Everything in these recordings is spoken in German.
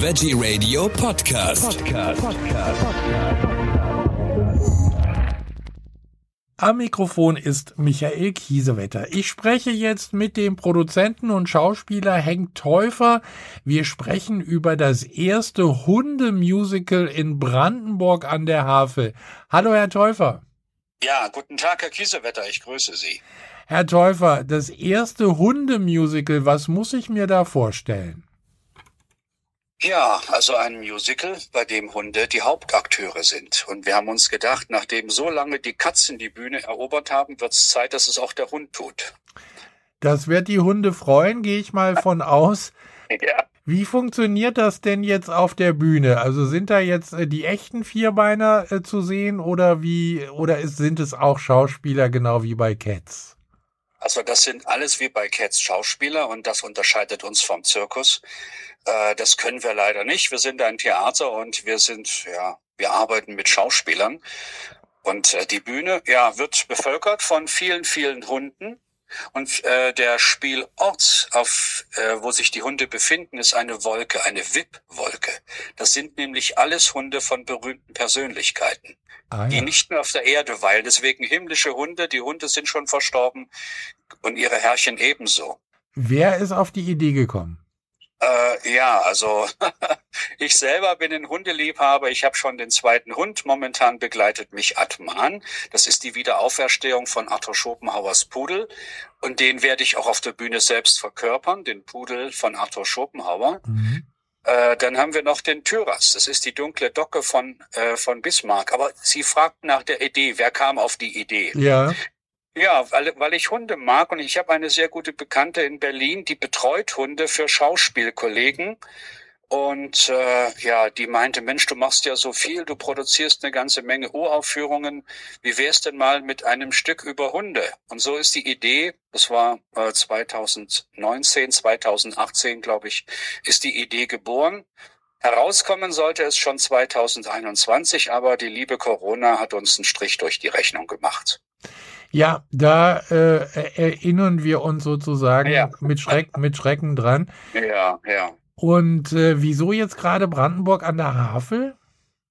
Veggie Radio Podcast. Podcast. Am Mikrofon ist Michael Kiesewetter. Ich spreche jetzt mit dem Produzenten und Schauspieler Henk Täufer. Wir sprechen über das erste Hundemusical in Brandenburg an der Havel. Hallo, Herr Täufer. Ja, guten Tag, Herr Kiesewetter. Ich grüße Sie. Herr Täufer, das erste Hundemusical, was muss ich mir da vorstellen? Ja, also ein Musical, bei dem Hunde die Hauptakteure sind. Und wir haben uns gedacht, nachdem so lange die Katzen die Bühne erobert haben, wird es Zeit, dass es auch der Hund tut. Das wird die Hunde freuen, gehe ich mal von aus. Ja. Wie funktioniert das denn jetzt auf der Bühne? Also sind da jetzt äh, die echten Vierbeiner äh, zu sehen oder wie oder sind es auch Schauspieler genau wie bei Cats? Also das sind alles wie bei Cats Schauspieler und das unterscheidet uns vom Zirkus. Äh, das können wir leider nicht. Wir sind ein Theater und wir sind, ja, wir arbeiten mit Schauspielern. Und äh, die Bühne, ja, wird bevölkert von vielen, vielen Hunden. Und äh, der Spielort, auf, äh, wo sich die Hunde befinden, ist eine Wolke, eine VIP-Wolke. Das sind nämlich alles Hunde von berühmten Persönlichkeiten, Ah, die ja. nicht mehr auf der Erde weilen. Deswegen himmlische Hunde, die Hunde sind schon verstorben und ihre Herrchen ebenso. Wer ist auf die Idee gekommen? Äh, ja, also ich selber bin ein Hundeliebhaber. Ich habe schon den zweiten Hund. Momentan begleitet mich Atman. Das ist die Wiederauferstehung von Arthur Schopenhauers Pudel. Und den werde ich auch auf der Bühne selbst verkörpern, den Pudel von Arthur Schopenhauer. Mhm. Äh, dann haben wir noch den Tyras. Das ist die dunkle Docke von, äh, von Bismarck. Aber Sie fragten nach der Idee. Wer kam auf die Idee? Ja. Ja, weil, weil ich Hunde mag und ich habe eine sehr gute Bekannte in Berlin, die betreut Hunde für Schauspielkollegen. Und äh, ja, die meinte, Mensch, du machst ja so viel, du produzierst eine ganze Menge Uraufführungen. Wie wär's denn mal mit einem Stück über Hunde? Und so ist die Idee, das war äh, 2019, 2018, glaube ich, ist die Idee geboren. Herauskommen sollte es schon 2021, aber die liebe Corona hat uns einen Strich durch die Rechnung gemacht. Ja, da äh, erinnern wir uns sozusagen Ja. mit, Schreck, mit Schrecken dran. Ja, ja. Und äh, wieso jetzt gerade Brandenburg an der Havel?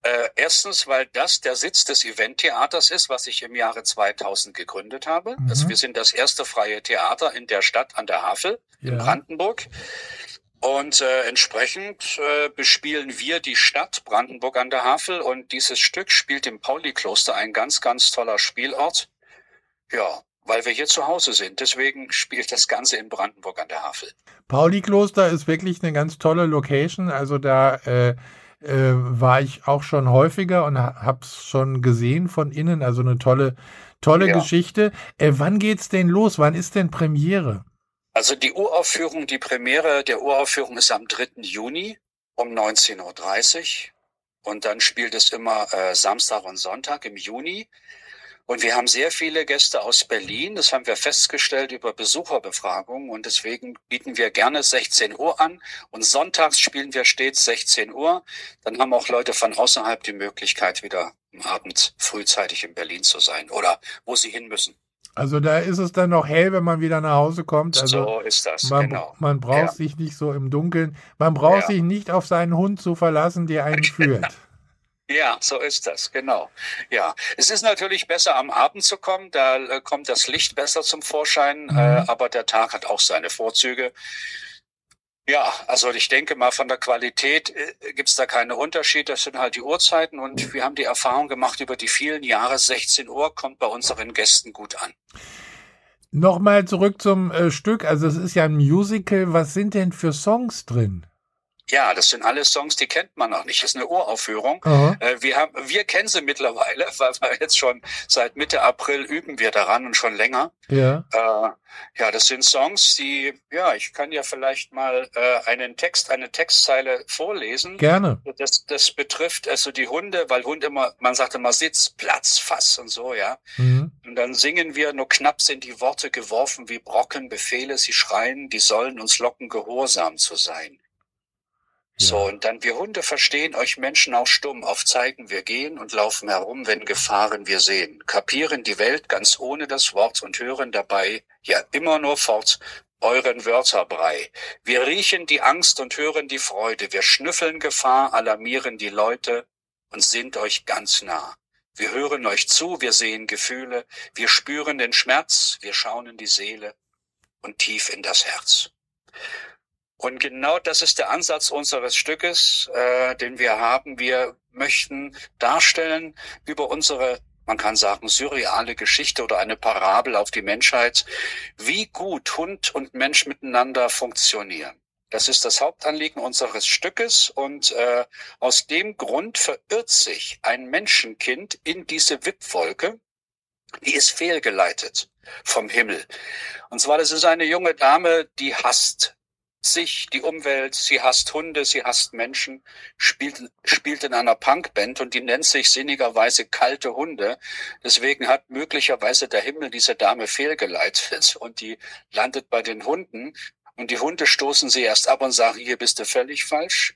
Äh, erstens, weil das der Sitz des Eventtheaters ist, was ich im Jahre 2000 gegründet habe. Mhm. Also wir sind das erste freie Theater in der Stadt an der Havel in Ja. Brandenburg. Und äh, entsprechend äh, bespielen wir die Stadt Brandenburg an der Havel und dieses Stück spielt im Pauli-Kloster ein ganz, ganz toller Spielort. Ja, weil wir hier zu Hause sind. Deswegen spielt das Ganze in Brandenburg an der Havel. Pauli-Kloster ist wirklich eine ganz tolle Location. Also da äh, äh, war ich auch schon häufiger und ha hab's schon gesehen von innen. Also eine tolle, tolle Ja. Geschichte. Äh, wann geht's denn los? Wann ist denn Premiere? Also die Uraufführung, die Premiere der Uraufführung ist am 3. Juni um 19.30 Uhr. Und dann spielt es immer äh, Samstag und Sonntag im Juni. Und wir haben sehr viele Gäste aus Berlin. Das haben wir festgestellt über Besucherbefragungen. Und deswegen bieten wir gerne 16 Uhr an. Und sonntags spielen wir stets 16 Uhr. Dann haben auch Leute von außerhalb die Möglichkeit, wieder am Abend frühzeitig in Berlin zu sein oder wo sie hin müssen. Also da ist es dann noch hell, wenn man wieder nach Hause kommt. Also so ist das, man, genau. man braucht Ja. sich nicht so im Dunkeln. Man braucht Ja. sich nicht auf seinen Hund zu verlassen, der einen führt. Ja, so ist das, genau. Ja, es ist natürlich besser am Abend zu kommen, da äh, kommt das Licht besser zum Vorschein, Mhm. äh, aber der Tag hat auch seine Vorzüge. Ja, also ich denke mal, von der Qualität äh, gibt's da keine Unterschied. Das sind halt die Uhrzeiten und wir haben die Erfahrung gemacht über die vielen Jahre, 16 Uhr kommt bei unseren Gästen gut an. Nochmal zurück zum äh, Stück. Also es ist ja ein Musical. Was sind denn für Songs drin? Ja, das sind alles Songs, die kennt man noch nicht. Das ist eine Uraufführung. Äh, Wir haben, wir kennen sie mittlerweile, weil wir jetzt schon seit Mitte April üben wir daran und schon länger. Ja. Äh, ja, das sind Songs, die, ja, ich kann ja vielleicht mal äh, einen Text, eine Textzeile vorlesen. Gerne. Das, das betrifft also die Hunde, weil Hund immer, man sagt immer Sitz, Platz, Fass und so, ja. Mhm. Und dann singen wir, nur knapp sind die Worte geworfen wie Brocken, Befehle, sie schreien, die sollen uns locken, gehorsam zu sein. So, und dann wir Hunde verstehen euch Menschen auch stumm, auf zeigen wir gehen und laufen herum, wenn Gefahren wir sehen, kapieren die Welt ganz ohne das Wort und hören dabei ja immer nur fort, euren Wörterbrei. Wir riechen die Angst und hören die Freude. Wir schnüffeln Gefahr, alarmieren die Leute und sind euch ganz nah. Wir hören euch zu, wir sehen Gefühle, wir spüren den Schmerz, wir schauen in die Seele und tief in das Herz. Und genau das ist der Ansatz unseres Stückes, äh, den wir haben. Wir möchten darstellen über unsere, man kann sagen, surreale Geschichte oder eine Parabel auf die Menschheit, wie gut Hund und Mensch miteinander funktionieren. Das ist das Hauptanliegen unseres Stückes und äh, aus dem Grund verirrt sich ein Menschenkind in diese Wippwolke, die ist fehlgeleitet vom Himmel. Und zwar, das ist eine junge Dame, die hasst sich, die Umwelt, sie hasst Hunde, sie hasst Menschen, spielt, spielt in einer Punkband und die nennt sich sinnigerweise kalte Hunde. Deswegen hat möglicherweise der Himmel diese Dame fehlgeleitet und die landet bei den Hunden und die Hunde stoßen sie erst ab und sagen, hier bist du völlig falsch.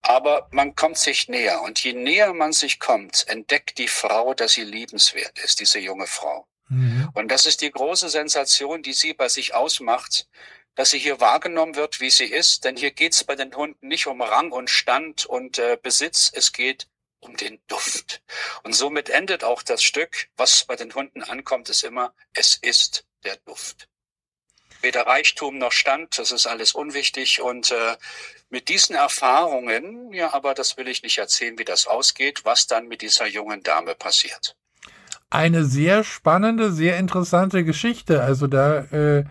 Aber man kommt sich näher und je näher man sich kommt, entdeckt die Frau, dass sie liebenswert ist, diese junge Frau. Mhm. Und das ist die große Sensation, die sie bei sich ausmacht, dass sie hier wahrgenommen wird, wie sie ist. Denn hier geht es bei den Hunden nicht um Rang und Stand und äh, Besitz, es geht um den Duft. Und somit endet auch das Stück, was bei den Hunden ankommt, ist immer, es ist der Duft. Weder Reichtum noch Stand, das ist alles unwichtig. Und äh, mit diesen Erfahrungen, ja, aber das will ich nicht erzählen, wie das ausgeht, was dann mit dieser jungen Dame passiert. Eine sehr spannende, sehr interessante Geschichte. Also da äh,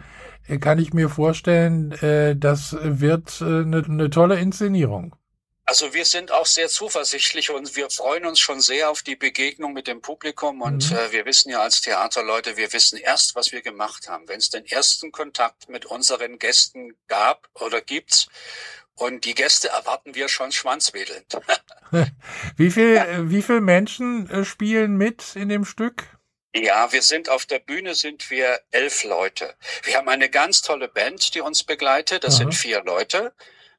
kann ich mir vorstellen, äh, das wird eine äh, ne tolle Inszenierung. Also wir sind auch sehr zuversichtlich und wir freuen uns schon sehr auf die Begegnung mit dem Publikum. Und mhm. äh, wir wissen ja als Theaterleute, wir wissen erst, was wir gemacht haben. Wenn es den ersten Kontakt mit unseren Gästen gab oder gibt, und die Gäste erwarten wir schon schwanzwedelnd. wie viel, wie viel Menschen äh, spielen mit in dem Stück? Ja, wir sind auf der Bühne sind wir elf Leute. Wir haben eine ganz tolle Band, die uns begleitet. Das Aha. sind vier Leute.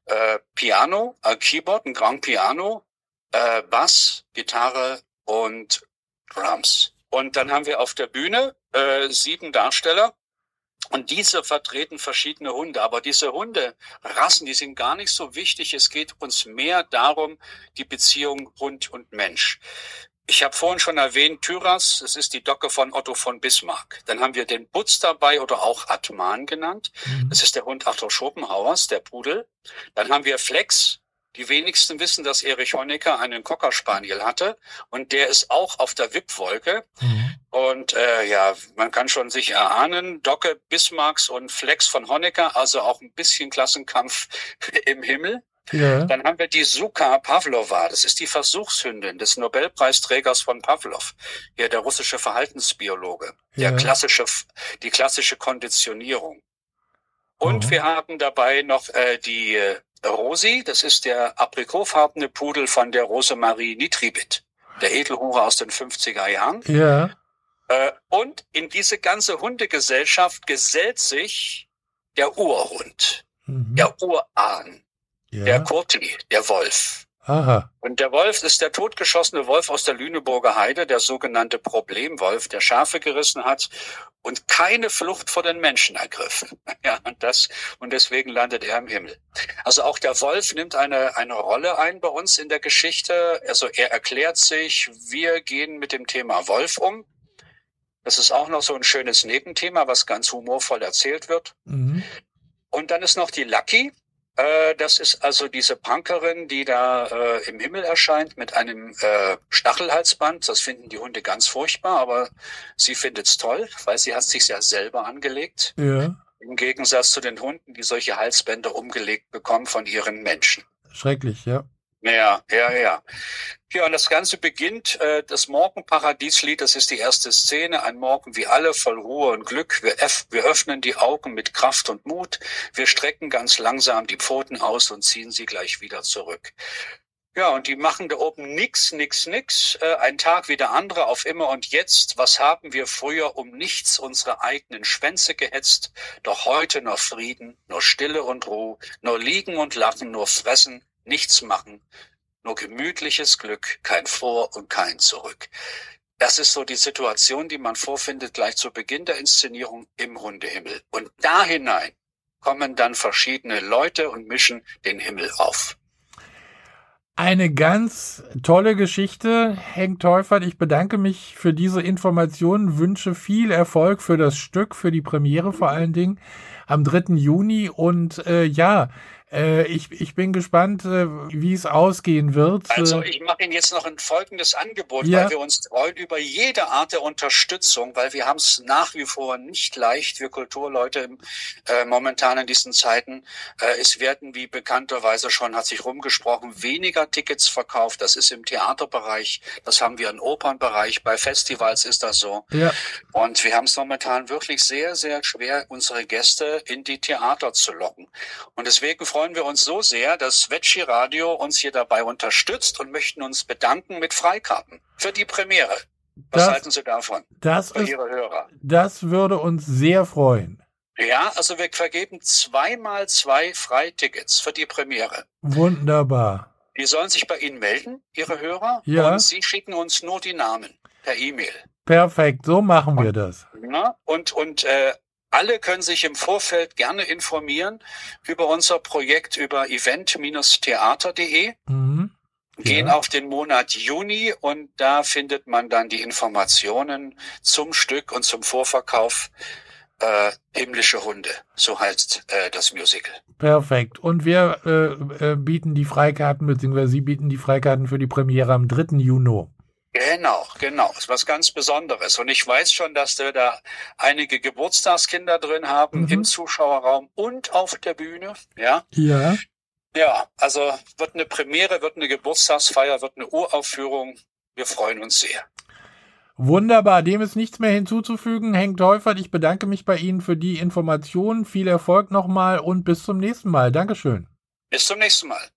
Äh, Piano, äh, Keyboard, ein Grand Piano, äh, Bass, Gitarre und Drums. Und dann haben wir auf der Bühne äh, sieben Darsteller. Und diese vertreten verschiedene Hunde. Aber diese Hunderassen, die sind gar nicht so wichtig. Es geht uns mehr darum, die Beziehung Hund und Mensch. Ich habe vorhin schon erwähnt, Tyras, es ist die Docke von Otto von Bismarck. Dann haben wir den Butz dabei oder auch Atman genannt. Mhm. Das ist der Hund Arthur Schopenhauers, der Pudel. Dann haben wir Flex. Die wenigsten wissen, dass Erich Honecker einen Cocker Spaniel hatte und der ist auch auf der Wippwolke. Mhm. Und äh, ja, man kann schon sich erahnen, Docke Bismarcks und Flex von Honecker, also auch ein bisschen Klassenkampf im Himmel. Ja. Dann haben wir die Suka Pavlova. Das ist die Versuchshündin des Nobelpreisträgers von Pavlov. Ja, der russische Verhaltensbiologe. Ja. Der klassische, die klassische Konditionierung. Und mhm. wir haben dabei noch äh, die äh, Rosi. Das ist der aprikotfarbene Pudel von der Rosemarie Nitribit. Der Edelhure aus den 50er Jahren. Ja. Äh, und in diese ganze Hundegesellschaft gesellt sich der Urhund. Mhm. Der Urahn. Ja. Der Kurti, der Wolf. Aha. Und der Wolf ist der totgeschossene Wolf aus der Lüneburger Heide, der sogenannte Problemwolf, der Schafe gerissen hat und keine Flucht vor den Menschen ergriff. Ja, und das, und deswegen landet er im Himmel. Also auch der Wolf nimmt eine, eine Rolle ein bei uns in der Geschichte. Also er erklärt sich, wir gehen mit dem Thema Wolf um. Das ist auch noch so ein schönes Nebenthema, was ganz humorvoll erzählt wird. Mhm. Und dann ist noch die Lucky. Äh, das ist also diese Punkerin, die da äh, im Himmel erscheint mit einem äh, Stachelhalsband. Das finden die Hunde ganz furchtbar, aber sie findet's toll, weil sie hat sich ja selber angelegt. Ja. Im Gegensatz zu den Hunden, die solche Halsbänder umgelegt bekommen von ihren Menschen. Schrecklich, ja. Ja, ja, ja. Ja, und das Ganze beginnt, äh, das Morgenparadieslied, das ist die erste Szene, ein Morgen wie alle, voll Ruhe und Glück. Wir, wir öffnen die Augen mit Kraft und Mut. Wir strecken ganz langsam die Pfoten aus und ziehen sie gleich wieder zurück. Ja, und die machen da oben nix, nix, nix. Äh, ein Tag wie der andere auf immer und jetzt. Was haben wir früher um nichts unsere eigenen Schwänze gehetzt? Doch heute nur Frieden, nur Stille und Ruhe, nur liegen und lachen, nur fressen, nichts machen, nur gemütliches Glück, kein Vor und kein Zurück. Das ist so die Situation, die man vorfindet gleich zu Beginn der Inszenierung im Hundehimmel. Und da hinein kommen dann verschiedene Leute und mischen den Himmel auf. Eine ganz tolle Geschichte, Henk Teufert. Ich bedanke mich für diese Informationen, wünsche viel Erfolg für das Stück, für die Premiere vor allen Dingen am 3. Juni. Und äh, ja, äh, ich, ich bin gespannt, äh, wie es ausgehen wird. Also ich mache Ihnen jetzt noch ein folgendes Angebot, ja. weil wir uns freuen über jede Art der Unterstützung, weil wir haben es nach wie vor nicht leicht, wir Kulturleute äh, momentan in diesen Zeiten. Äh, es werden, wie bekannterweise schon hat sich rumgesprochen, weniger Tickets verkauft. Das ist im Theaterbereich, das haben wir im Opernbereich, bei Festivals ist das so. Ja. Und wir haben es momentan wirklich sehr, sehr schwer, unsere Gäste in die Theater zu locken. Und deswegen freuen freuen wir uns so sehr, dass Veggie Radio uns hier dabei unterstützt und möchten uns bedanken mit Freikarten für die Premiere. Was das, halten Sie davon? Das ist, Ihre Hörer? Das würde uns sehr freuen. Ja, also wir vergeben zweimal zwei Freitickets für die Premiere. Wunderbar. Die sollen sich bei Ihnen melden, Ihre Hörer, ja. und Sie schicken uns nur die Namen per E-Mail. Perfekt, so machen wir das. Na, und und äh, alle können sich im Vorfeld gerne informieren über unser Projekt über event-theater.de. Mhm. Gehen auf den Monat Juni und da findet man dann die Informationen zum Stück und zum Vorverkauf äh, Himmlische Hunde, so heißt äh, das Musical. Perfekt. Und wir äh, äh, bieten die Freikarten, beziehungsweise Sie bieten die Freikarten für die Premiere am 3. Juni. Genau, genau. Ist was ganz Besonderes. Und ich weiß schon, dass wir da einige Geburtstagskinder drin haben mhm. im Zuschauerraum und auf der Bühne. Ja. Ja. Ja, also wird eine Premiere, wird eine Geburtstagsfeier, wird eine Uraufführung. Wir freuen uns sehr. Wunderbar, dem ist nichts mehr hinzuzufügen. Henk Teufert, ich bedanke mich bei Ihnen für die Informationen. Viel Erfolg nochmal und bis zum nächsten Mal. Dankeschön. Bis zum nächsten Mal.